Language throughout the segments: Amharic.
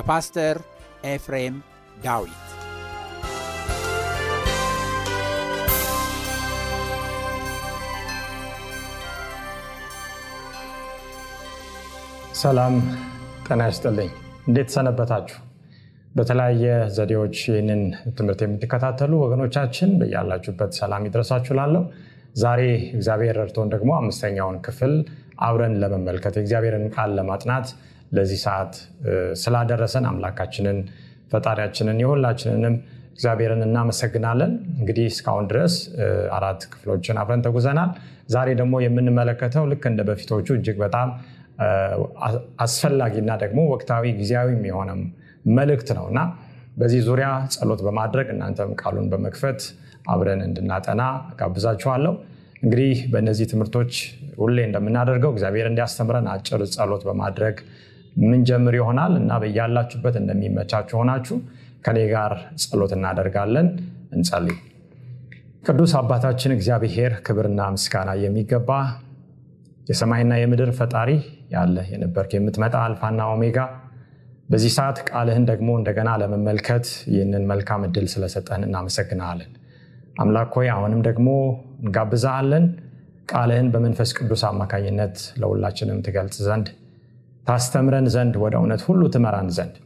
በፓስተር ኤፍሬም ዳዊት ሰላም ጤና ይስጥልኝ። እንዴት ሰነበታችሁ? በተለያየ ዘዴዎች ይህንን ትምህርት የምትከታተሉ ወገኖቻችን በያላችሁበት ሰላም ይድረሳችሁ ላለው ዛሬ እግዚአብሔር ረድቶን ደግሞ አምስተኛውን ክፍል አብረን ለመመልከት የእግዚአብሔርን ቃል ለማጥናት ለዚህ ሰዓት ስላደረሰን አምላካችንን ፈጣሪያችንን የሁላችንንም እግዚአብሔርን እናመሰግናለን። እንግዲህ እስካሁን ድረስ አራት ክፍሎችን አብረን ተጉዘናል። ዛሬ ደግሞ የምንመለከተው ልክ እንደ በፊቶቹ እጅግ በጣም አስፈላጊና ደግሞ ወቅታዊ ጊዜያዊም የሆነ መልእክት ነው እና በዚህ ዙሪያ ጸሎት በማድረግ እናንተም ቃሉን በመክፈት አብረን እንድናጠና ጋብዛችኋለሁ። እንግዲህ በእነዚህ ትምህርቶች ሁሌ እንደምናደርገው እግዚአብሔር እንዲያስተምረን አጭር ጸሎት በማድረግ ምንጀምር ይሆናል እና በያላችሁበት እንደሚመቻችሁ ሆናችሁ ከኔ ጋር ጸሎት እናደርጋለን። እንጸልይ። ቅዱስ አባታችን እግዚአብሔር ክብርና ምስጋና የሚገባ የሰማይና የምድር ፈጣሪ ያለ የነበርክ የምትመጣ አልፋና ኦሜጋ በዚህ ሰዓት ቃልህን ደግሞ እንደገና ለመመልከት ይህንን መልካም እድል ስለሰጠህን እናመሰግናለን። አምላክ ሆይ አሁንም ደግሞ እንጋብዛሃለን ቃልህን በመንፈስ ቅዱስ አማካኝነት ለሁላችንም ትገልጽ ዘንድ ታስተምረን ዘንድ ወደ እውነት ሁሉ ትመራን ዘንድ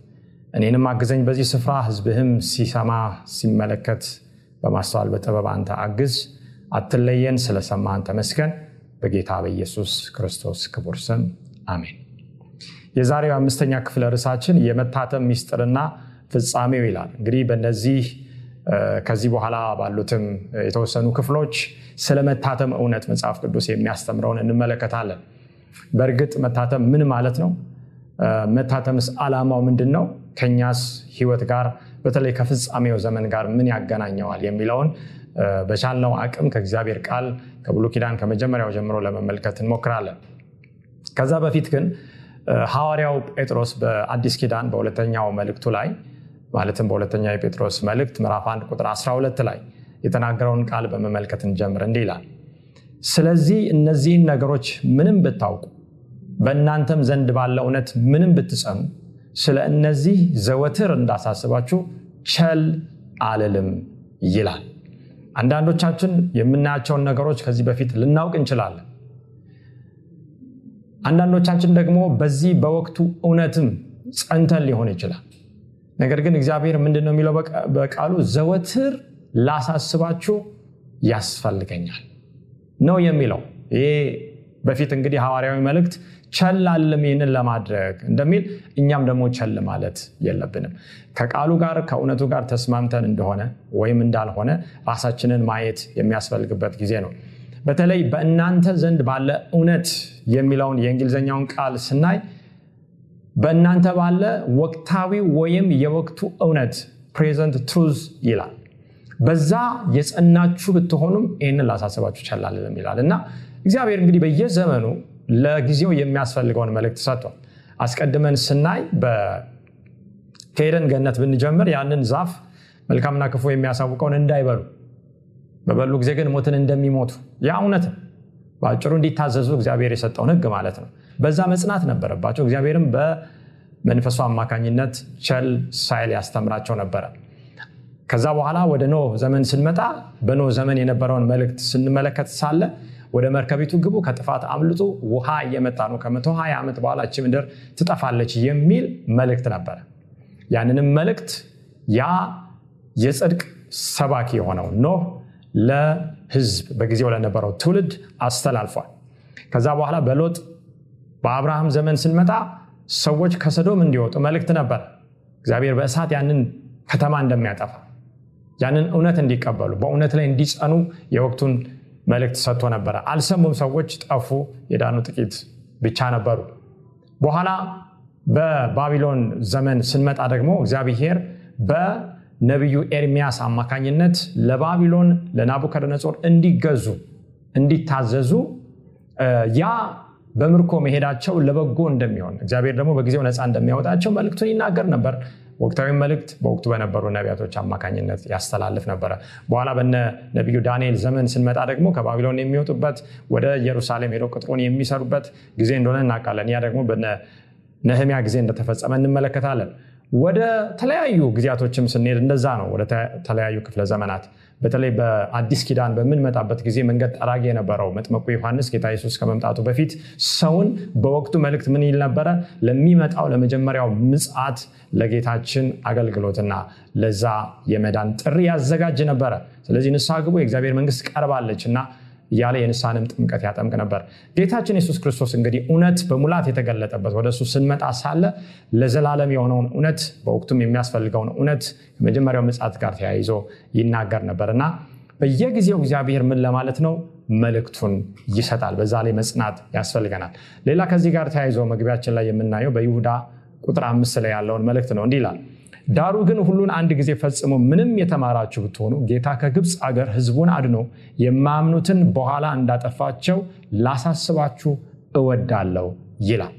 እኔንም አግዘኝ በዚህ ስፍራ ህዝብህም ሲሰማ ሲመለከት በማስተዋል በጥበብ አንተ አግዝ። አትለየን። ስለሰማን ተመስገን። በጌታ በኢየሱስ ክርስቶስ ክቡር ስም አሜን። የዛሬው አምስተኛ ክፍለ ርዕሳችን የመታተም ሚስጥርና ፍጻሜው ይላል። እንግዲህ በእነዚህ ከዚህ በኋላ ባሉትም የተወሰኑ ክፍሎች ስለ መታተም እውነት መጽሐፍ ቅዱስ የሚያስተምረውን እንመለከታለን። በእርግጥ መታተም ምን ማለት ነው? መታተምስ ዓላማው ምንድን ነው? ከኛስ ህይወት ጋር በተለይ ከፍጻሜው ዘመን ጋር ምን ያገናኘዋል የሚለውን በቻልነው አቅም ከእግዚአብሔር ቃል ከብሉይ ኪዳን ከመጀመሪያው ጀምሮ ለመመልከት እንሞክራለን። ከዛ በፊት ግን ሐዋርያው ጴጥሮስ በአዲስ ኪዳን በሁለተኛው መልእክቱ ላይ ማለትም በሁለተኛ የጴጥሮስ መልእክት ምዕራፍ 1 ቁጥር 12 ላይ የተናገረውን ቃል በመመልከት እንጀምር። እንዲህ ይላል፣ ስለዚህ እነዚህን ነገሮች ምንም ብታውቁ በእናንተም ዘንድ ባለ እውነት ምንም ብትጸኑ ስለ እነዚህ ዘወትር እንዳሳስባችሁ ቸል አልልም ይላል። አንዳንዶቻችን የምናያቸውን ነገሮች ከዚህ በፊት ልናውቅ እንችላለን። አንዳንዶቻችን ደግሞ በዚህ በወቅቱ እውነትም ጸንተን ሊሆን ይችላል። ነገር ግን እግዚአብሔር ምንድን ነው የሚለው በቃሉ ዘወትር ላሳስባችሁ ያስፈልገኛል ነው የሚለው። ይሄ በፊት እንግዲህ ሐዋርያዊ መልእክት ቸል አልልም ይህንን ለማድረግ እንደሚል እኛም ደግሞ ቸል ማለት የለብንም። ከቃሉ ጋር ከእውነቱ ጋር ተስማምተን እንደሆነ ወይም እንዳልሆነ ራሳችንን ማየት የሚያስፈልግበት ጊዜ ነው። በተለይ በእናንተ ዘንድ ባለ እውነት የሚለውን የእንግሊዝኛውን ቃል ስናይ በእናንተ ባለ ወቅታዊ ወይም የወቅቱ እውነት ፕሬዘንት ትሩዝ ይላል። በዛ የጸናችሁ ብትሆኑም ይህንን ላሳስባችሁ ቸላለም ይላል እና እግዚአብሔር እንግዲህ በየዘመኑ ለጊዜው የሚያስፈልገውን መልእክት ሰጥቷል። አስቀድመን ስናይ ከኤደን ገነት ብንጀምር ያንን ዛፍ መልካምና ክፉ የሚያሳውቀውን እንዳይበሉ በበሉ ጊዜ ግን ሞትን እንደሚሞቱ ያ እውነት በአጭሩ እንዲታዘዙ እግዚአብሔር የሰጠውን ሕግ ማለት ነው። በዛ መጽናት ነበረባቸው። እግዚአብሔርም በመንፈሱ አማካኝነት ቸል ሳይል ያስተምራቸው ነበረ። ከዛ በኋላ ወደ ኖህ ዘመን ስንመጣ በኖህ ዘመን የነበረውን መልእክት ስንመለከት ሳለ ወደ መርከቢቱ ግቡ፣ ከጥፋት አምልጡ፣ ውሃ እየመጣ ነው፣ ከመቶ ሀያ ዓመት በኋላ እቺ ምድር ትጠፋለች የሚል መልእክት ነበረ። ያንንም መልእክት ያ የጽድቅ ሰባኪ የሆነው ኖህ ለህዝብ በጊዜው ለነበረው ትውልድ አስተላልፏል። ከዛ በኋላ በሎጥ በአብርሃም ዘመን ስንመጣ ሰዎች ከሰዶም እንዲወጡ መልእክት ነበር። እግዚአብሔር በእሳት ያንን ከተማ እንደሚያጠፋ ያንን እውነት እንዲቀበሉ በእውነት ላይ እንዲጸኑ የወቅቱን መልእክት ሰጥቶ ነበረ። አልሰሙም። ሰዎች ጠፉ። የዳኑ ጥቂት ብቻ ነበሩ። በኋላ በባቢሎን ዘመን ስንመጣ ደግሞ እግዚአብሔር በነቢዩ ኤርሚያስ አማካኝነት ለባቢሎን ለናቡከደነጾር እንዲገዙ እንዲታዘዙ ያ በምርኮ መሄዳቸው ለበጎ እንደሚሆን እግዚአብሔር ደግሞ በጊዜው ነፃ እንደሚያወጣቸው መልእክቱን ይናገር ነበር። ወቅታዊ መልእክት በወቅቱ በነበሩ ነቢያቶች አማካኝነት ያስተላልፍ ነበረ። በኋላ በነ ነቢዩ ዳንኤል ዘመን ስንመጣ ደግሞ ከባቢሎን የሚወጡበት ወደ ኢየሩሳሌም ሄደው ቅጥሩን የሚሰሩበት ጊዜ እንደሆነ እናውቃለን። ያ ደግሞ በነ ነህሚያ ጊዜ እንደተፈጸመ እንመለከታለን። ወደ ተለያዩ ጊዜያቶችም ስንሄድ እንደዛ ነው። ወደ ተለያዩ ክፍለ ዘመናት በተለይ በአዲስ ኪዳን በምንመጣበት ጊዜ መንገድ ጠራጊ የነበረው መጥመቁ ዮሐንስ ጌታ ኢየሱስ ከመምጣቱ በፊት ሰውን በወቅቱ መልእክት ምን ይል ነበረ? ለሚመጣው ለመጀመሪያው ምጽአት ለጌታችን አገልግሎትና ለዛ የመዳን ጥሪ ያዘጋጅ ነበረ። ስለዚህ ንስሐ ግቡ፣ የእግዚአብሔር መንግስት ቀርባለች እና እያለ የንስሐንም ጥምቀት ያጠምቅ ነበር። ጌታችን ኢየሱስ ክርስቶስ እንግዲህ እውነት በሙላት የተገለጠበት ወደ እሱ ስንመጣ ሳለ ለዘላለም የሆነውን እውነት በወቅቱም የሚያስፈልገውን እውነት ከመጀመሪያው ምጽአት ጋር ተያይዞ ይናገር ነበር እና በየጊዜው እግዚአብሔር ምን ለማለት ነው መልእክቱን ይሰጣል። በዛ ላይ መጽናት ያስፈልገናል። ሌላ ከዚህ ጋር ተያይዞ መግቢያችን ላይ የምናየው በይሁዳ ቁጥር አምስት ላይ ያለውን መልእክት ነው። እንዲህ ይላል ዳሩ ግን ሁሉን አንድ ጊዜ ፈጽሞ ምንም የተማራችሁ ብትሆኑ ጌታ ከግብፅ አገር ሕዝቡን አድኖ የማያምኑትን በኋላ እንዳጠፋቸው ላሳስባችሁ እወዳለሁ ይላል።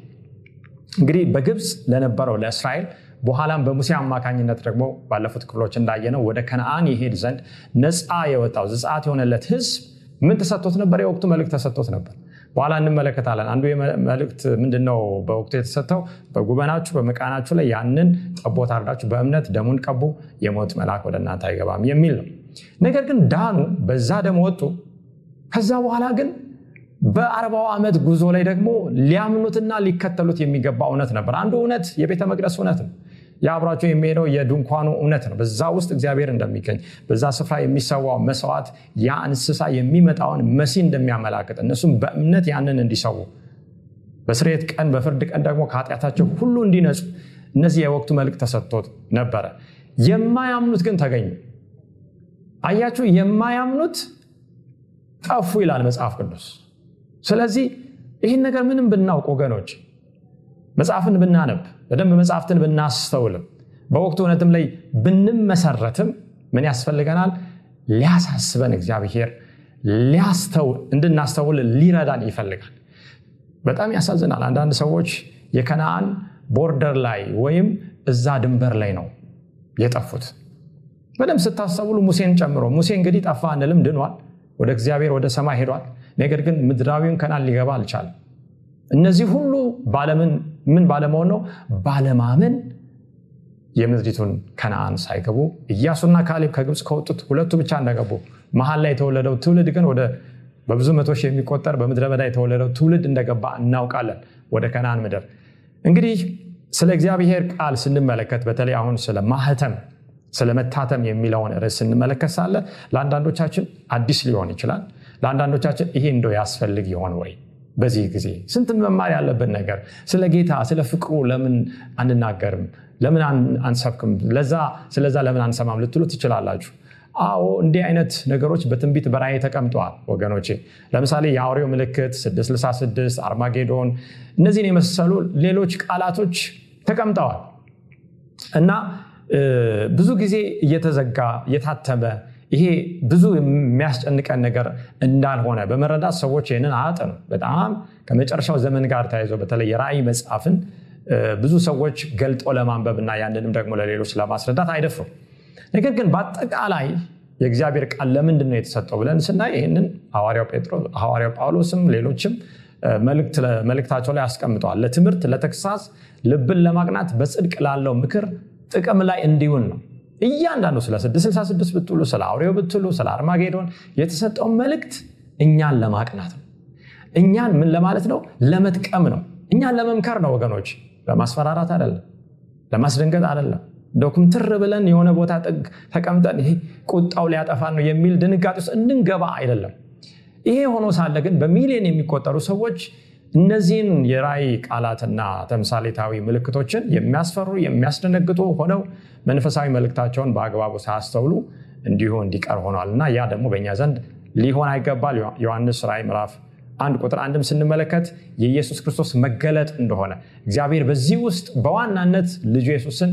እንግዲህ በግብፅ ለነበረው ለእስራኤል በኋላም በሙሴ አማካኝነት ደግሞ ባለፉት ክፍሎች እንዳየነው ወደ ከነአን ይሄድ ዘንድ ነፃ የወጣው ዘፀአት የሆነለት ሕዝብ ምን ተሰጥቶት ነበር? የወቅቱ መልእክት ተሰጥቶት ነበር። በኋላ እንመለከታለን። አንዱ መልእክት ምንድነው? በወቅቱ የተሰጠው በጉበናችሁ በመቃናችሁ ላይ ያንን ጠቦት አርዳችሁ በእምነት ደሙን ቀቡ፣ የሞት መልአክ ወደ እናንተ አይገባም የሚል ነው። ነገር ግን ዳኑ፣ በዛ ደም ወጡ። ከዛ በኋላ ግን በአርባው ዓመት ጉዞ ላይ ደግሞ ሊያምኑትና ሊከተሉት የሚገባ እውነት ነበር። አንዱ እውነት የቤተ መቅደስ እውነት ነው። የአብሯቸው የሚሄደው የድንኳኑ እውነት ነው። በዛ ውስጥ እግዚአብሔር እንደሚገኝ በዛ ስፍራ የሚሰዋው መስዋዕት ያ እንስሳ የሚመጣውን መሲህ እንደሚያመላክት እነሱም በእምነት ያንን እንዲሰዉ በስርየት ቀን በፍርድ ቀን ደግሞ ከኃጢአታቸው ሁሉ እንዲነጹ እነዚህ የወቅቱ መልእክት ተሰጥቶት ነበረ። የማያምኑት ግን ተገኙ። አያችሁ፣ የማያምኑት ጠፉ ይላል መጽሐፍ ቅዱስ። ስለዚህ ይህን ነገር ምንም ብናውቅ ወገኖች መጽሐፍን ብናነብ በደንብ መጽሐፍትን ብናስተውልም በወቅቱ እውነትም ላይ ብንመሰረትም ምን ያስፈልገናል? ሊያሳስበን እግዚአብሔር እንድናስተውል ሊረዳን ይፈልጋል። በጣም ያሳዝናል። አንዳንድ ሰዎች የከነአን border ላይ ወይም እዛ ድንበር ላይ ነው የጠፉት። በደንብ ስታስተውሉ ሙሴን ጨምሮ ሙሴ እንግዲህ ጠፋ አንልም፣ ድኗል፣ ወደ እግዚአብሔር ወደ ሰማይ ሄዷል። ነገር ግን ምድራዊውን ከነአን ሊገባ አልቻለም። እነዚህ ሁሉ ባለማመን ምን ባለመሆን ነው? ባለማመን የምድሪቱን ከነአን ሳይገቡ ኢያሱና ካሌብ ከግብፅ ከወጡት ሁለቱ ብቻ እንደገቡ መሀል ላይ የተወለደው ትውልድ ግን ወደ በብዙ መቶ ሺህ የሚቆጠር በምድረ በዳ የተወለደው ትውልድ እንደገባ እናውቃለን ወደ ከነአን ምድር። እንግዲህ ስለ እግዚአብሔር ቃል ስንመለከት በተለይ አሁን ስለ ማህተም ስለ መታተም የሚለውን ርዕስ ስንመለከት ሳለ ለአንዳንዶቻችን አዲስ ሊሆን ይችላል። ለአንዳንዶቻችን ይሄ እንደው ያስፈልግ ይሆን ወይ በዚህ ጊዜ ስንት መማር ያለብን ነገር ስለ ጌታ ስለ ፍቅሩ ለምን አንናገርም? ለምን አንሰብክም? ለዛ ስለዛ ለምን አንሰማም ልትሉ ትችላላችሁ። አዎ እንዲህ አይነት ነገሮች በትንቢት በራእይ ተቀምጠዋል ወገኖቼ። ለምሳሌ የአውሬው ምልክት 666 አርማጌዶን፣ እነዚህን የመሰሉ ሌሎች ቃላቶች ተቀምጠዋል እና ብዙ ጊዜ እየተዘጋ እየታተመ ይሄ ብዙ የሚያስጨንቀን ነገር እንዳልሆነ በመረዳት ሰዎች ይህንን አያጠኑ። በጣም ከመጨረሻው ዘመን ጋር ተያይዞ በተለይ የራእይ መጽሐፍን ብዙ ሰዎች ገልጦ ለማንበብ እና ያንንም ደግሞ ለሌሎች ለማስረዳት አይደፍሩም። ነገር ግን በአጠቃላይ የእግዚአብሔር ቃል ለምንድን ነው የተሰጠው ብለን ስናይ ይህንን ሐዋርያው ጳውሎስም ሌሎችም መልእክታቸው ላይ አስቀምጠዋል። ለትምህርት፣ ለተግሳጽ፣ ልብን ለማቅናት፣ በጽድቅ ላለው ምክር ጥቅም ላይ እንዲውል ነው። እያንዳንዱ ስለ 666 ብትሉ ስለ አውሬው ብትሉ ስለ አርማጌዶን የተሰጠው መልእክት እኛን ለማቅናት ነው። እኛን ምን ለማለት ነው? ለመጥቀም ነው። እኛን ለመምከር ነው ወገኖች፣ ለማስፈራራት አይደለም፣ ለማስደንገጥ አይደለም። ዶክምትር ብለን የሆነ ቦታ ጥግ ተቀምጠን ይሄ ቁጣው ሊያጠፋን ነው የሚል ድንጋጤ ውስጥ እንድንገባ አይደለም። ይሄ ሆኖ ሳለ ግን በሚሊዮን የሚቆጠሩ ሰዎች እነዚህን የራእይ ቃላትና ተምሳሌታዊ ምልክቶችን የሚያስፈሩ የሚያስደነግጡ ሆነው መንፈሳዊ መልእክታቸውን በአግባቡ ሳያስተውሉ እንዲሁ እንዲቀር ሆኗል እና ያ ደግሞ በእኛ ዘንድ ሊሆን አይገባል። ዮሐንስ ራእይ ምዕራፍ አንድ ቁጥር አንድም ስንመለከት የኢየሱስ ክርስቶስ መገለጥ እንደሆነ እግዚአብሔር በዚህ ውስጥ በዋናነት ልጁ ኢየሱስን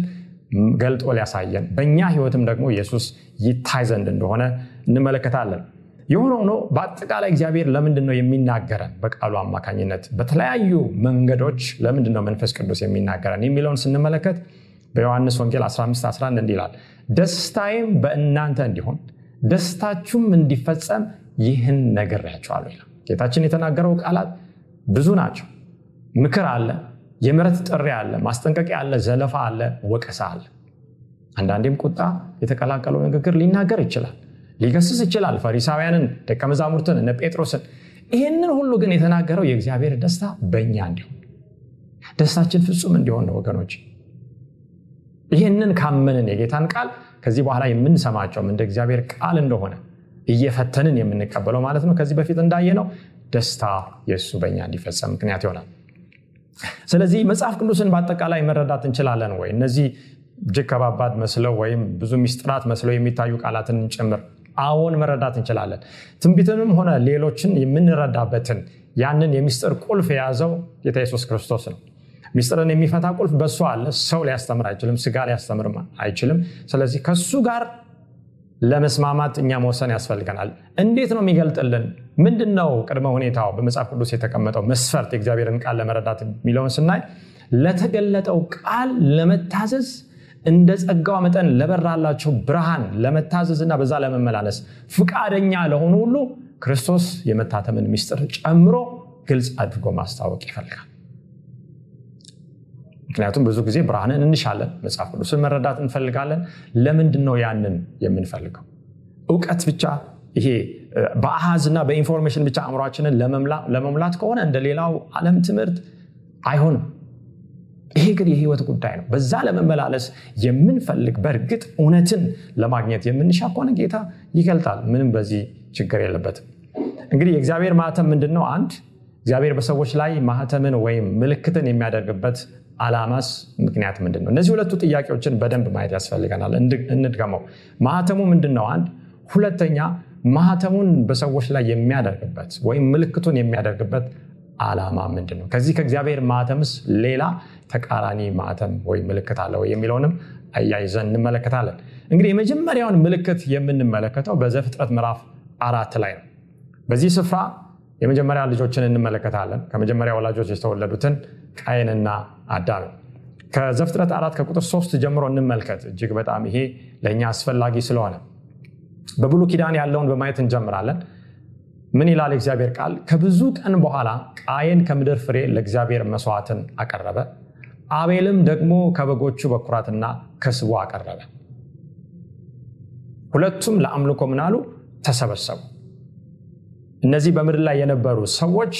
ገልጦ ሊያሳየን በእኛ ህይወትም ደግሞ ኢየሱስ ይታይ ዘንድ እንደሆነ እንመለከታለን። የሆነ ሆኖ በአጠቃላይ እግዚአብሔር ለምንድን ነው የሚናገረን? በቃሉ አማካኝነት በተለያዩ መንገዶች ለምንድን ነው መንፈስ ቅዱስ የሚናገረን የሚለውን ስንመለከት በዮሐንስ ወንጌል 15 11 እንዲህ ይላል፣ ደስታዬም በእናንተ እንዲሆን ደስታችሁም እንዲፈጸም ይህን ነግሬያችኋለሁ ይላል። ጌታችን የተናገረው ቃላት ብዙ ናቸው። ምክር አለ፣ የምሕረት ጥሪ አለ፣ ማስጠንቀቂያ አለ፣ ዘለፋ አለ፣ ወቀሳ አለ። አንዳንዴም ቁጣ የተቀላቀለው ንግግር ሊናገር ይችላል ሊገስስ ይችላል። ፈሪሳውያንን፣ ደቀ መዛሙርትን፣ እነ ጴጥሮስን። ይህንን ሁሉ ግን የተናገረው የእግዚአብሔር ደስታ በእኛ እንዲሆን ደስታችን ፍጹም እንዲሆን ነው ወገኖች። ይህንን ካመንን የጌታን ቃል ከዚህ በኋላ የምንሰማቸውም እንደ እግዚአብሔር ቃል እንደሆነ እየፈተንን የምንቀበለው ማለት ነው። ከዚህ በፊት እንዳየነው ደስታ የእሱ በእኛ እንዲፈጸም ምክንያት ይሆናል። ስለዚህ መጽሐፍ ቅዱስን በአጠቃላይ መረዳት እንችላለን ወይ? እነዚህ እጅግ ከባባድ መስለው ወይም ብዙ ሚስጥራት መስለው የሚታዩ ቃላትን ጭምር አዎን መረዳት እንችላለን። ትንቢትንም ሆነ ሌሎችን የምንረዳበትን ያንን የሚስጥር ቁልፍ የያዘው ጌታ ኢየሱስ ክርስቶስ ነው። ሚስጥርን የሚፈታ ቁልፍ በሱ አለ። ሰው ሊያስተምር አይችልም፣ ስጋ ሊያስተምር አይችልም። ስለዚህ ከሱ ጋር ለመስማማት እኛ መወሰን ያስፈልገናል። እንዴት ነው የሚገልጥልን? ምንድን ነው ቅድመ ሁኔታው? በመጽሐፍ ቅዱስ የተቀመጠው መስፈርት የእግዚአብሔርን ቃል ለመረዳት የሚለውን ስናይ ለተገለጠው ቃል ለመታዘዝ እንደ ጸጋዋ መጠን ለበራላቸው ብርሃን ለመታዘዝ እና በዛ ለመመላለስ ፍቃደኛ ለሆኑ ሁሉ ክርስቶስ የመታተምን ምስጢር ጨምሮ ግልጽ አድርጎ ማስታወቅ ይፈልጋል። ምክንያቱም ብዙ ጊዜ ብርሃንን እንሻለን፣ መጽሐፍ ቅዱስን መረዳት እንፈልጋለን። ለምንድን ነው ያንን የምንፈልገው? እውቀት ብቻ ይሄ በአሃዝና በኢንፎርሜሽን ብቻ አእምሯችንን ለመሙላት ከሆነ እንደ ሌላው ዓለም ትምህርት አይሆንም። ይሄ ግን የህይወት ጉዳይ ነው። በዛ ለመመላለስ የምንፈልግ በእርግጥ እውነትን ለማግኘት የምንሻ ከሆነ ጌታ ይገልጣል። ምንም በዚህ ችግር የለበትም። እንግዲህ የእግዚአብሔር ማህተም ምንድን ነው? አንድ እግዚአብሔር በሰዎች ላይ ማህተምን ወይም ምልክትን የሚያደርግበት አላማስ ምክንያት ምንድን ነው? እነዚህ ሁለቱ ጥያቄዎችን በደንብ ማየት ያስፈልገናል። እንድገመው። ማህተሙ ምንድን ነው? አንድ ሁለተኛ ማህተሙን በሰዎች ላይ የሚያደርግበት ወይም ምልክቱን የሚያደርግበት ዓላማ ምንድን ነው? ከዚህ ከእግዚአብሔር ማህተምስ ሌላ ተቃራኒ ማህተም ወይም ምልክት አለ የሚለውንም አያይዘን እንመለከታለን። እንግዲህ የመጀመሪያውን ምልክት የምንመለከተው በዘፍጥረት ምዕራፍ አራት ላይ ነው። በዚህ ስፍራ የመጀመሪያ ልጆችን እንመለከታለን። ከመጀመሪያ ወላጆች የተወለዱትን ቃየንና አዳም። ከዘፍጥረት አራት ከቁጥር ሶስት ጀምሮ እንመልከት። እጅግ በጣም ይሄ ለእኛ አስፈላጊ ስለሆነ በብሉ ኪዳን ያለውን በማየት እንጀምራለን። ምን ይላል እግዚአብሔር ቃል? ከብዙ ቀን በኋላ ቃየን ከምድር ፍሬ ለእግዚአብሔር መስዋዕትን አቀረበ፣ አቤልም ደግሞ ከበጎቹ በኩራትና ከስቡ አቀረበ። ሁለቱም ለአምልኮ ምናሉ ተሰበሰቡ። እነዚህ በምድር ላይ የነበሩ ሰዎች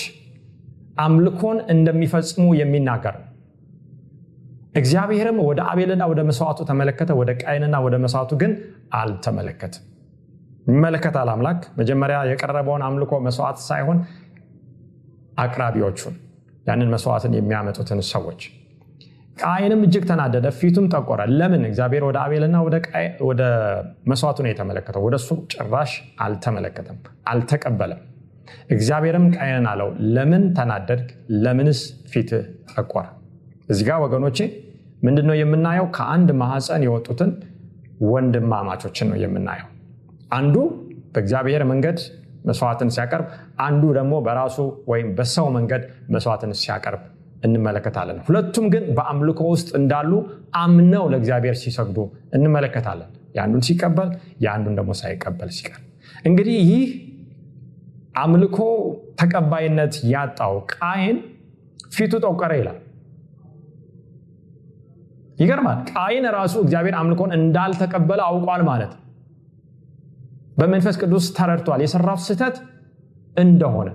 አምልኮን እንደሚፈጽሙ የሚናገር ነው። እግዚአብሔርም ወደ አቤልና ወደ መስዋዕቱ ተመለከተ፣ ወደ ቃየንና ወደ መስዋዕቱ ግን አልተመለከትም። ይመለከታል አምላክ መጀመሪያ የቀረበውን አምልኮ መስዋዕት ሳይሆን አቅራቢዎቹን ያንን መስዋዕትን የሚያመጡትን ሰዎች። ቃየንም እጅግ ተናደደ፣ ፊቱም ጠቆረ። ለምን? እግዚአብሔር ወደ አቤልና ወደ መስዋዕቱ ነው የተመለከተው፣ ወደ እሱ ጭራሽ አልተመለከተም፣ አልተቀበለም። እግዚአብሔርም ቃየንን አለው፣ ለምን ተናደድክ? ለምንስ ፊትህ ጠቆረ? እዚህ ጋር ወገኖቼ ምንድን የምናየው? ከአንድ ማህፀን የወጡትን ወንድማማቾችን ነው የምናየው። አንዱ በእግዚአብሔር መንገድ መስዋዕትን ሲያቀርብ፣ አንዱ ደግሞ በራሱ ወይም በሰው መንገድ መስዋዕትን ሲያቀርብ እንመለከታለን። ሁለቱም ግን በአምልኮ ውስጥ እንዳሉ አምነው ለእግዚአብሔር ሲሰግዱ እንመለከታለን። የአንዱን ሲቀበል የአንዱን ደግሞ ሳይቀበል ሲቀር እንግዲህ ይህ አምልኮ ተቀባይነት ያጣው ቃየን ፊቱ ጠቆረ ይላል። ይገርማል። ቃየን ራሱ እግዚአብሔር አምልኮን እንዳልተቀበለ አውቋል ማለት በመንፈስ ቅዱስ ተረድቷል የሰራው ስህተት እንደሆነ።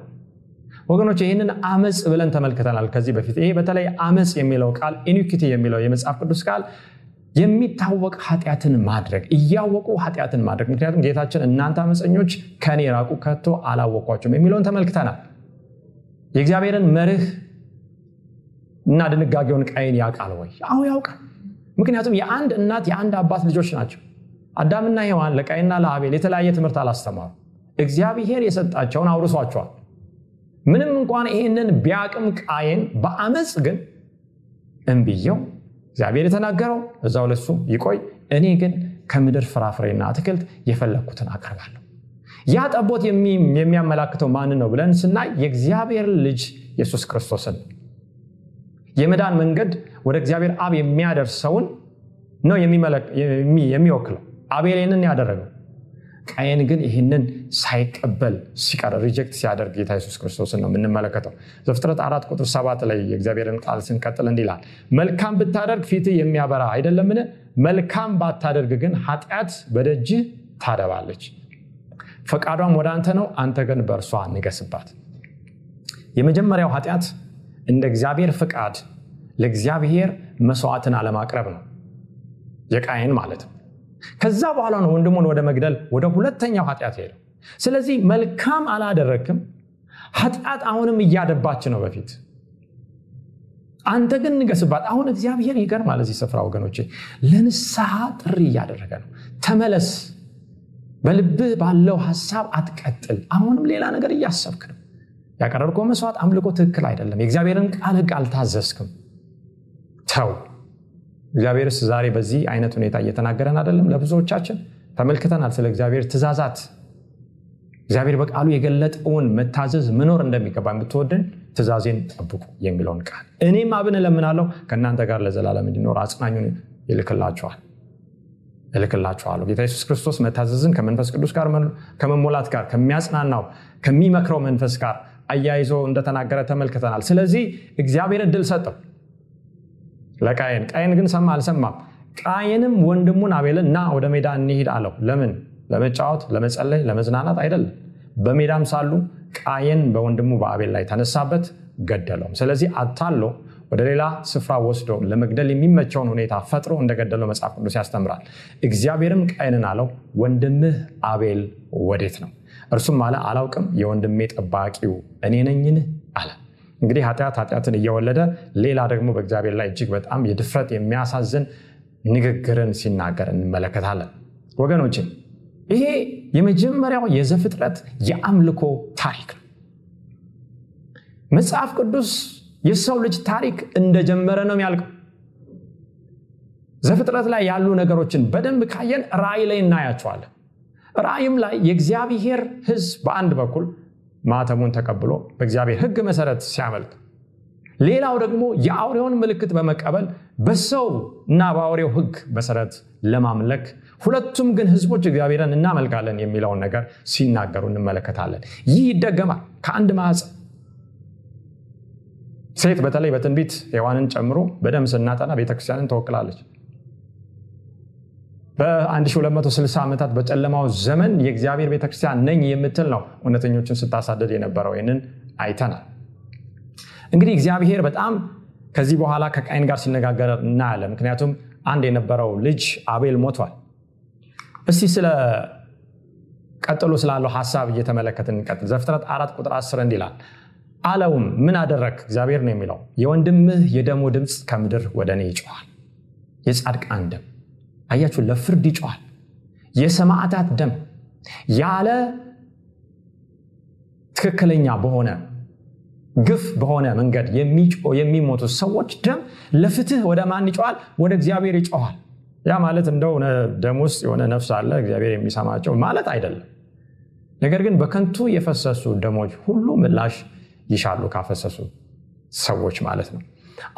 ወገኖች ይህንን አመፅ ብለን ተመልክተናል ከዚህ በፊት። ይሄ በተለይ አመፅ የሚለው ቃል ኢኒኪቲ የሚለው የመጽሐፍ ቅዱስ ቃል የሚታወቅ ኃጢአትን ማድረግ እያወቁ ኃጢአትን ማድረግ። ምክንያቱም ጌታችን እናንተ አመፀኞች ከኔ ራቁ ከቶ አላወቋቸውም የሚለውን ተመልክተናል። የእግዚአብሔርን መርህ እና ድንጋጌውን ቃየን ያውቃል ወይ? አዎ ያውቃል። ምክንያቱም የአንድ እናት የአንድ አባት ልጆች ናቸው። አዳምና ሔዋን ለቃየንና ለአቤል የተለያየ ትምህርት አላስተማሩ። እግዚአብሔር የሰጣቸውን አውርሷቸዋል። ምንም እንኳን ይህንን ቢያቅም ቃየን በአመፅ ግን እምብየው እግዚአብሔር የተናገረው እዛው ለሱ ይቆይ፣ እኔ ግን ከምድር ፍራፍሬና አትክልት የፈለግኩትን አቀርባለሁ። ያ ጠቦት የሚያመላክተው ማንን ነው ብለን ስናይ የእግዚአብሔር ልጅ ኢየሱስ ክርስቶስን የመዳን መንገድ ወደ እግዚአብሔር አብ የሚያደርሰውን ነው የሚወክለው። አቤል ያደረገው፣ ቃየን ግን ይህንን ሳይቀበል ሲቀር ሪጀክት ሲያደርግ ጌታ ኢየሱስ ክርስቶስን ነው የምንመለከተው። ዘፍጥረት አራት ቁጥር ሰባት ላይ የእግዚአብሔርን ቃል ስንቀጥል እንዲህ ይላል፣ መልካም ብታደርግ ፊትህ የሚያበራ አይደለምን? መልካም ባታደርግ ግን ኃጢአት በደጅህ ታደባለች። ፈቃዷም ወደ አንተ ነው፣ አንተ ግን በእርሷ ንገስባት። የመጀመሪያው ኃጢአት እንደ እግዚአብሔር ፍቃድ ለእግዚአብሔር መስዋዕትን አለማቅረብ ነው፣ የቃየን ማለት ነው። ከዛ በኋላ ነው ወንድሙን ወደ መግደል ወደ ሁለተኛው ኃጢአት ሄደው። ስለዚህ መልካም አላደረግክም፣ ኃጢአት አሁንም እያደባች ነው በፊት አንተ ግን ንገስባት። አሁን እግዚአብሔር ይገርማል። እዚህ ስፍራ ወገኖቼ ለንስሐ ጥሪ እያደረገ ነው። ተመለስ፣ በልብህ ባለው ሀሳብ አትቀጥል። አሁንም ሌላ ነገር እያሰብክ ነው። ያቀረብከው መስዋዕት አምልኮ ትክክል አይደለም። የእግዚአብሔርን ቃል ሕግ አልታዘዝክም። ተው። እግዚአብሔርስ ዛሬ በዚህ አይነት ሁኔታ እየተናገረን አይደለም? ለብዙዎቻችን ተመልክተናል። ስለ እግዚአብሔር ትእዛዛት እግዚአብሔር በቃሉ የገለጠውን መታዘዝ መኖር እንደሚገባ የምትወድን ትእዛዜን ጠብቁ የሚለውን ቃል እኔም አብን እለምናለሁ ከእናንተ ጋር ለዘላለም እንዲኖር አጽናኙን ይልክላችኋል እልክላችኋለሁ። ጌታ ኢየሱስ ክርስቶስ መታዘዝን ከመንፈስ ቅዱስ ጋር ከመሞላት ጋር ከሚያጽናናው ከሚመክረው መንፈስ ጋር አያይዞ እንደተናገረ ተመልክተናል። ስለዚህ እግዚአብሔር እድል ሰጠው ለቃየን። ቃየን ግን ሰማ አልሰማም። ቃየንም ወንድሙን አቤልን ና ወደ ሜዳ እንሂድ አለው። ለምን? ለመጫወት፣ ለመጸለይ፣ ለመዝናናት አይደለም። በሜዳም ሳሉ ቃየን በወንድሙ በአቤል ላይ ተነሳበት፣ ገደለውም። ስለዚህ አታሎ ወደ ሌላ ስፍራ ወስዶ ለመግደል የሚመቸውን ሁኔታ ፈጥሮ እንደገደለው መጽሐፍ ቅዱስ ያስተምራል። እግዚአብሔርም ቃየንን አለው ወንድምህ አቤል ወዴት ነው? እርሱም አለ አላውቅም፣ የወንድሜ ጠባቂው እኔ ነኝን አለ። እንግዲህ ኃጢአት ኃጢአትን እየወለደ ሌላ ደግሞ በእግዚአብሔር ላይ እጅግ በጣም የድፍረት የሚያሳዝን ንግግርን ሲናገር እንመለከታለን። ወገኖች ይሄ የመጀመሪያው የዘፍጥረት የአምልኮ ታሪክ ነው። መጽሐፍ ቅዱስ የሰው ልጅ ታሪክ እንደጀመረ ነው የሚያልቀው። ዘፍጥረት ላይ ያሉ ነገሮችን በደንብ ካየን ራእይ ላይ እናያቸዋለን። ራእይም ላይ የእግዚአብሔር ሕዝብ በአንድ በኩል ማተሙን ተቀብሎ በእግዚአብሔር ሕግ መሰረት ሲያመልክ፣ ሌላው ደግሞ የአውሬውን ምልክት በመቀበል በሰው እና በአውሬው ሕግ መሰረት ለማምለክ ሁለቱም ግን ህዝቦች እግዚአብሔርን እናመልካለን የሚለውን ነገር ሲናገሩ እንመለከታለን። ይህ ይደገማል ከአንድ ማዕፀን ሴት በተለይ በትንቢት ሔዋንን ጨምሮ በደንብ ስናጠና ቤተክርስቲያንን ተወክላለች። በ1260 ዓመታት በጨለማው ዘመን የእግዚአብሔር ቤተክርስቲያን ነኝ የምትል ነው እውነተኞችን ስታሳደድ የነበረው። ይህንን አይተናል። እንግዲህ እግዚአብሔር በጣም ከዚህ በኋላ ከቃይን ጋር ሲነጋገር እናያለን። ምክንያቱም አንድ የነበረው ልጅ አቤል ሞቷል። እስቲ ስለ ቀጥሎ ስላለው ሀሳብ እየተመለከትን እንቀጥል። ዘፍጥረት አራት ቁጥር 10 እንዲህ ይላል አለውም ምን አደረግ? እግዚአብሔር ነው የሚለው የወንድምህ የደሙ ድምፅ ከምድር ወደ እኔ ይጮኋል። የጻድቃን ደም አያችሁ፣ ለፍርድ ይጮኋል። የሰማዕታት ደም ያለ ትክክለኛ በሆነ ግፍ በሆነ መንገድ የሚሞቱ ሰዎች ደም ለፍትህ ወደ ማን ይጮኋል? ወደ እግዚአብሔር ይጮኋል። ያ ማለት እንደው ደም ውስጥ የሆነ ነፍስ አለ እግዚአብሔር የሚሰማቸው ማለት አይደለም። ነገር ግን በከንቱ የፈሰሱ ደሞች ሁሉ ምላሽ ይሻሉ ካፈሰሱ ሰዎች ማለት ነው።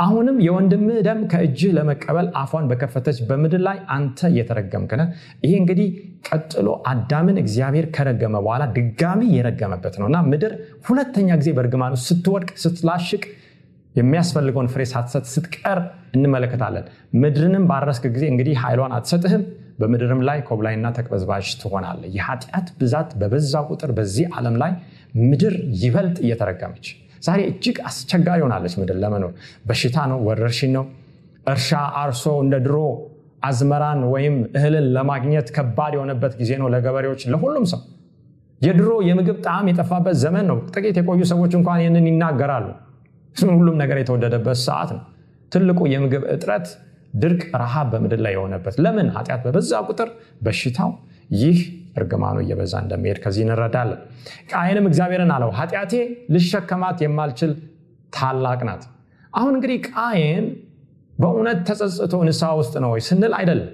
አሁንም የወንድምህ ደም ከእጅህ ለመቀበል አፏን በከፈተች በምድር ላይ አንተ እየተረገምክ ነህ። ይሄ እንግዲህ ቀጥሎ አዳምን እግዚአብሔር ከረገመ በኋላ ድጋሚ የረገመበት ነው እና ምድር ሁለተኛ ጊዜ በእርግማን ውስጥ ስትወድቅ ስትላሽቅ የሚያስፈልገውን ፍሬ ሳትሰጥ ስትቀር እንመለከታለን። ምድርንም ባረስክ ጊዜ እንግዲህ ኃይሏን አትሰጥህም፣ በምድርም ላይ ኮብላይና ተቅበዝባዥ ትሆናለህ። የኃጢአት ብዛት በበዛ ቁጥር በዚህ ዓለም ላይ ምድር ይበልጥ እየተረገመች ዛሬ እጅግ አስቸጋሪ ሆናለች ምድር ለመኖር። በሽታ ነው፣ ወረርሽኝ ነው። እርሻ አርሶ እንደ ድሮ አዝመራን ወይም እህልን ለማግኘት ከባድ የሆነበት ጊዜ ነው ለገበሬዎች፣ ለሁሉም ሰው። የድሮ የምግብ ጣዕም የጠፋበት ዘመን ነው። ጥቂት የቆዩ ሰዎች እንኳን ይህንን ይናገራሉ። ሁሉም ነገር የተወደደበት ሰዓት ነው። ትልቁ የምግብ እጥረት፣ ድርቅ፣ ረሃብ በምድር ላይ የሆነበት ለምን? ኃጢአት በበዛ ቁጥር በሽታው ይህ እርግማኑ እየበዛ እንደሚሄድ ከዚህ እንረዳለን። ቃየንም እግዚአብሔርን አለው ኃጢአቴ ልሸከማት የማልችል ታላቅ ናት። አሁን እንግዲህ ቃየን በእውነት ተጸጽቶ ንስሐ ውስጥ ነው ወይ ስንል አይደለም።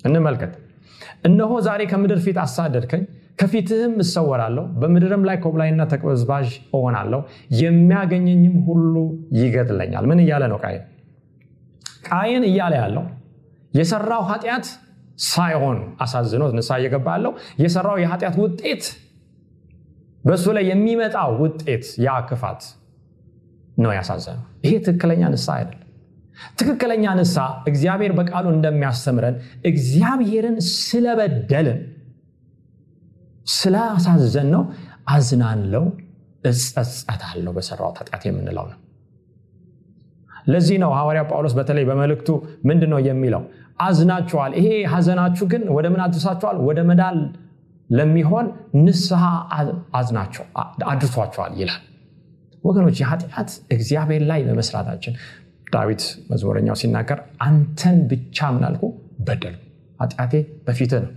እንመልከት። እነሆ ዛሬ ከምድር ፊት አሳደድከኝ፣ ከፊትህም እሰወራለሁ፣ በምድርም ላይ ኮብላይና ተቅበዝባዥ እሆናለሁ፣ የሚያገኘኝም ሁሉ ይገድለኛል። ምን እያለ ነው ቃየን? ቃየን እያለ ያለው የሰራው ኃጢአት ሳይሆን አሳዝኖት ንስሐ እየገባ ያለው የሰራው የኃጢአት ውጤት በእሱ ላይ የሚመጣው ውጤት ያ ክፋት ነው ያሳዘነው። ይሄ ትክክለኛ ንስሐ አይደለም። ትክክለኛ ንስሐ እግዚአብሔር በቃሉ እንደሚያስተምረን እግዚአብሔርን ስለበደልን ስላሳዘን ነው አዝናለው፣ እጸጸታለሁ በሰራሁት ኃጢአት የምንለው ነው። ለዚህ ነው ሐዋርያ ጳውሎስ በተለይ በመልእክቱ ምንድን ነው የሚለው? አዝናችኋል። ይሄ ሐዘናችሁ ግን ወደ ምን አድርሳችኋል? ወደ መዳን ለሚሆን ንስሐ አድርሷችኋል ይላል። ወገኖች የኃጢአት እግዚአብሔር ላይ በመስራታችን ዳዊት መዝሙረኛው ሲናገር አንተን ብቻ ምናልኩ በደሉ ኃጢአቴ በፊትህ ነው።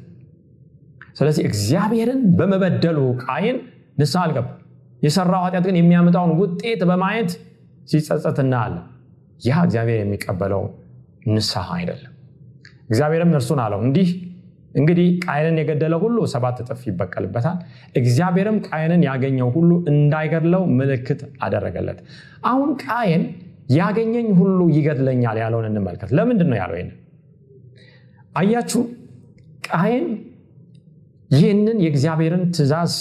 ስለዚህ እግዚአብሔርን በመበደሉ ቃየን ንስሐ አልገባ። የሰራው ኃጢአት ግን የሚያመጣውን ውጤት በማየት ሲጸጸት እናያለን። ያ እግዚአብሔር የሚቀበለው ንስሐ አይደለም። እግዚአብሔርም እርሱን አለው እንዲህ እንግዲህ ቃየንን የገደለ ሁሉ ሰባት እጥፍ ይበቀልበታል። እግዚአብሔርም ቃየንን ያገኘው ሁሉ እንዳይገድለው ምልክት አደረገለት። አሁን ቃየን ያገኘኝ ሁሉ ይገድለኛል ያለውን እንመልከት። ለምንድን ነው ያለው? አያችሁ። ቃየን ይህንን የእግዚአብሔርን ትእዛዝ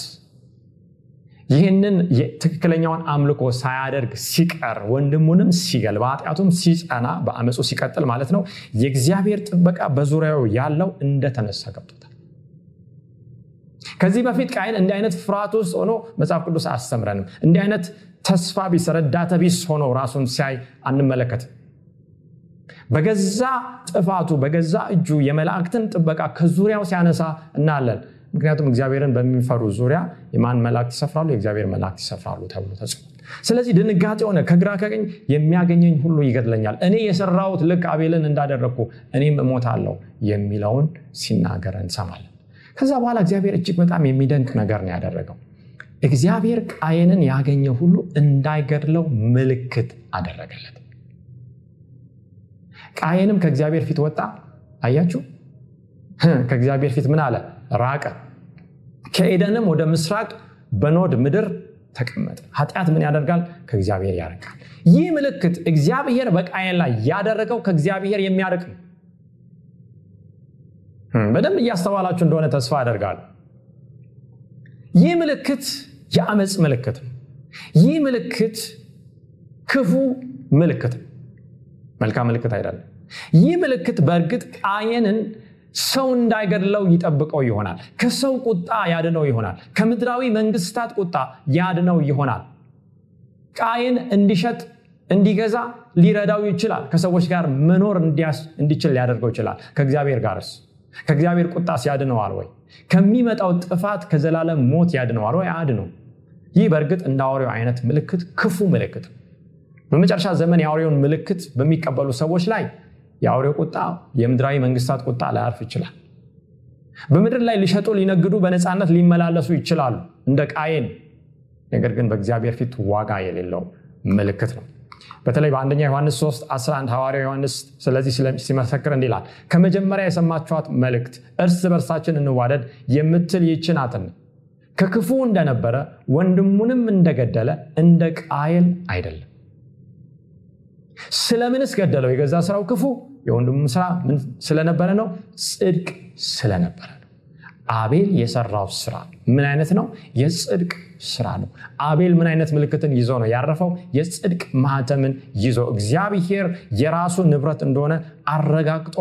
ይህንን ትክክለኛውን አምልኮ ሳያደርግ ሲቀር ወንድሙንም ሲገል በኃጢአቱም ሲጸና በአመፁ ሲቀጥል ማለት ነው የእግዚአብሔር ጥበቃ በዙሪያው ያለው እንደተነሳ ገብቶታል። ከዚህ በፊት ቃየን እንዲህ አይነት ፍርሃት ውስጥ ሆኖ መጽሐፍ ቅዱስ አያስተምረንም። እንዲህ አይነት ተስፋ ቢስ ረዳተ ቢስ ሆኖ ራሱን ሲያይ አንመለከትም። በገዛ ጥፋቱ በገዛ እጁ የመላእክትን ጥበቃ ከዙሪያው ሲያነሳ እናያለን። ምክንያቱም እግዚአብሔርን በሚፈሩ ዙሪያ የማን መላእክት ይሰፍራሉ? የእግዚአብሔር መላእክት ይሰፍራሉ ተብሎ ተጽፏል። ስለዚህ ድንጋጤ ሆነ። ከግራ ከቀኝ የሚያገኘኝ ሁሉ ይገድለኛል፣ እኔ የሰራሁት ልክ አቤልን እንዳደረግኩ እኔም እሞታለሁ የሚለውን ሲናገር እንሰማለን። ከዛ በኋላ እግዚአብሔር እጅግ በጣም የሚደንቅ ነገር ነው ያደረገው። እግዚአብሔር ቃየንን ያገኘ ሁሉ እንዳይገድለው ምልክት አደረገለት። ቃየንም ከእግዚአብሔር ፊት ወጣ። አያችሁ፣ ከእግዚአብሔር ፊት ምን አለ? ራቀ። ከኤደንም ወደ ምስራቅ በኖድ ምድር ተቀመጠ። ኃጢአት ምን ያደርጋል? ከእግዚአብሔር ያርቃል። ይህ ምልክት እግዚአብሔር በቃየን ላይ ያደረገው ከእግዚአብሔር የሚያርቅ ነው። በደንብ እያስተዋላችሁ እንደሆነ ተስፋ አደርጋለሁ። ይህ ምልክት የአመፅ ምልክት ነው። ይህ ምልክት ክፉ ምልክት ነው። መልካም ምልክት አይደለም። ይህ ምልክት በእርግጥ ቃየንን ሰው እንዳይገድለው ይጠብቀው ይሆናል። ከሰው ቁጣ ያድነው ይሆናል። ከምድራዊ መንግስታት ቁጣ ያድነው ይሆናል። ቃየን እንዲሸጥ እንዲገዛ ሊረዳው ይችላል። ከሰዎች ጋር መኖር እንዲችል ሊያደርገው ይችላል። ከእግዚአብሔር ጋርስ ከእግዚአብሔር ቁጣ ሲያድነዋል ወይ? ከሚመጣው ጥፋት ከዘላለም ሞት ያድነዋል ወይ? አያድነው። ይህ በእርግጥ እንደ አውሬው አይነት ምልክት ክፉ ምልክት በመጨረሻ ዘመን የአውሬውን ምልክት በሚቀበሉ ሰዎች ላይ የአውሬው ቁጣ የምድራዊ መንግስታት ቁጣ ላያርፍ ይችላል። በምድር ላይ ሊሸጡ ሊነግዱ በነፃነት ሊመላለሱ ይችላሉ እንደ ቃየን። ነገር ግን በእግዚአብሔር ፊት ዋጋ የሌለው ምልክት ነው። በተለይ በአንደኛ ዮሐንስ 3 11 ሐዋርያ ዮሐንስ ስለዚህ ሲመሰክር እንዲህ ይላል ከመጀመሪያ የሰማችኋት መልእክት እርስ በርሳችን እንዋደድ የምትል ይህች ናትን ከክፉ እንደነበረ ወንድሙንም እንደገደለ እንደ ቃየል አይደለም ስለምንስ ገደለው? የገዛ ስራው ክፉ የወንድሙ ስራ ስለነበረ ነው? ጽድቅ ስለነበረ ነው። አቤል የሰራው ስራ ምን አይነት ነው? የጽድቅ ስራ ነው። አቤል ምን አይነት ምልክትን ይዞ ነው ያረፈው? የጽድቅ ማህተምን ይዞ እግዚአብሔር የራሱ ንብረት እንደሆነ አረጋግጦ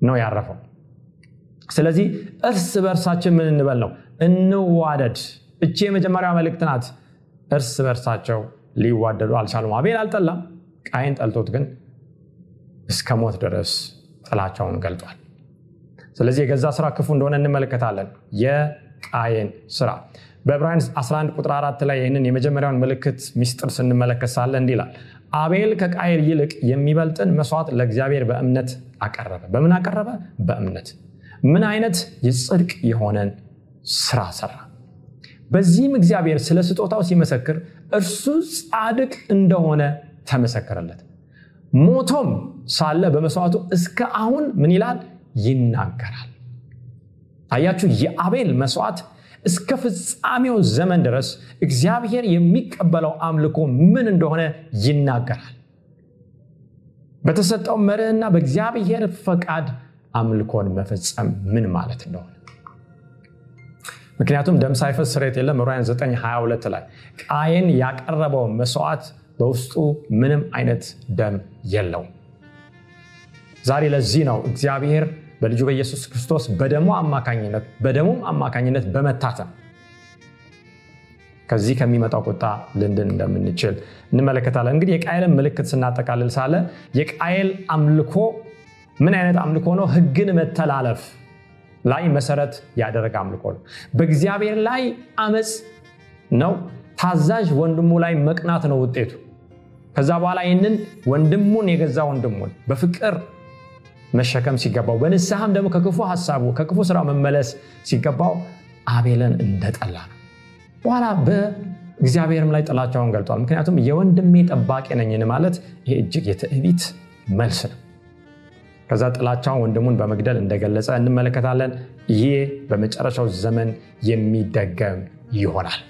ነው ያረፈው። ስለዚህ እርስ በእርሳችን ምን እንበል ነው? እንዋደድ። እቺ የመጀመሪያ መልእክት ናት። እርስ በእርሳቸው ሊዋደዱ አልቻሉም። አቤል አልጠላም ቃይን ጠልቶት ግን እስከ ሞት ድረስ ጥላቻውን ገልጧል። ስለዚህ የገዛ ስራ ክፉ እንደሆነ እንመለከታለን። የቃየን ስራ በዕብራውያን 11 ቁጥር 4 ላይ ይህንን የመጀመሪያውን ምልክት ሚስጥር ስንመለከት ሳለ እንዲህ አቤል ከቃየል ይልቅ የሚበልጥን መስዋዕት ለእግዚአብሔር በእምነት አቀረበ። በምን አቀረበ? በእምነት። ምን አይነት የጽድቅ የሆነን ስራ ሰራ? በዚህም እግዚአብሔር ስለ ስጦታው ሲመሰክር እርሱ ጻድቅ እንደሆነ ተመሰከረለት። ሞቶም ሳለ በመስዋዕቱ እስከ አሁን ምን ይላል? ይናገራል። አያችሁ የአቤል መስዋዕት እስከ ፍጻሜው ዘመን ድረስ እግዚአብሔር የሚቀበለው አምልኮ ምን እንደሆነ ይናገራል። በተሰጠው መርህና በእግዚአብሔር ፈቃድ አምልኮን መፈጸም ምን ማለት እንደሆነ። ምክንያቱም ደም ሳይፈስ ስርየት የለም ዕብራውያን 922 ላይ ቃየን ያቀረበው መስዋዕት በውስጡ ምንም አይነት ደም የለውም። ዛሬ ለዚህ ነው እግዚአብሔር በልጁ በኢየሱስ ክርስቶስ በደሞ አማካኝነት በደሙም አማካኝነት በመታተም ከዚህ ከሚመጣው ቁጣ ልንድን እንደምንችል እንመለከታለን። እንግዲህ የቃየልን ምልክት ስናጠቃልል ሳለ የቃየል አምልኮ ምን አይነት አምልኮ ነው? ህግን መተላለፍ ላይ መሰረት ያደረገ አምልኮ ነው። በእግዚአብሔር ላይ አመፅ ነው። ታዛዥ ወንድሙ ላይ መቅናት ነው ውጤቱ ከዛ በኋላ ይህንን ወንድሙን የገዛ ወንድሙን በፍቅር መሸከም ሲገባው በንስሐም ደግሞ ከክፉ ሀሳቡ ከክፉ ስራ መመለስ ሲገባው አቤልን እንደጠላ ነው። በኋላ በእግዚአብሔርም ላይ ጥላቻውን ገልጧል። ምክንያቱም የወንድሜ ጠባቂ ነኝን ማለት ይሄ እጅግ የትዕቢት መልስ ነው። ከዛ ጥላቻውን ወንድሙን በመግደል እንደገለጸ እንመለከታለን። ይህ በመጨረሻው ዘመን የሚደገም ይሆናል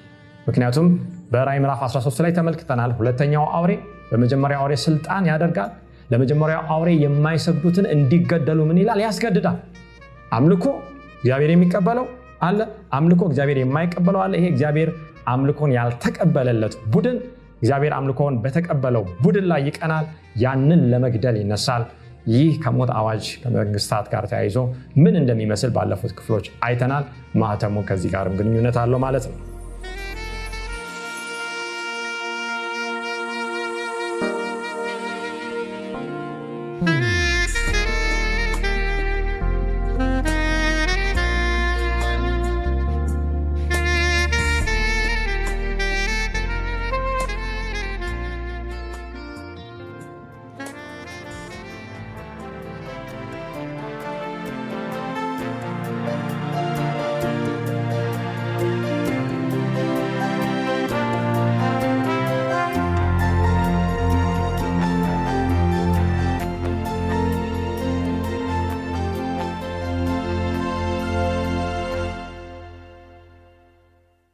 ምክንያቱም በራይ ምዕራፍ 13 ላይ ተመልክተናል። ሁለተኛው አውሬ በመጀመሪያው አውሬ ስልጣን ያደርጋል። ለመጀመሪያው አውሬ የማይሰግዱትን እንዲገደሉ ምን ይላል? ያስገድዳል። አምልኮ እግዚአብሔር የሚቀበለው አለ። አምልኮ እግዚአብሔር የማይቀበለው አለ። ይሄ እግዚአብሔር አምልኮን ያልተቀበለለት ቡድን እግዚአብሔር አምልኮን በተቀበለው ቡድን ላይ ይቀናል። ያንን ለመግደል ይነሳል። ይህ ከሞት አዋጅ ከመንግስታት ጋር ተያይዞ ምን እንደሚመስል ባለፉት ክፍሎች አይተናል። ማህተሙ ከዚህ ጋርም ግንኙነት አለው ማለት ነው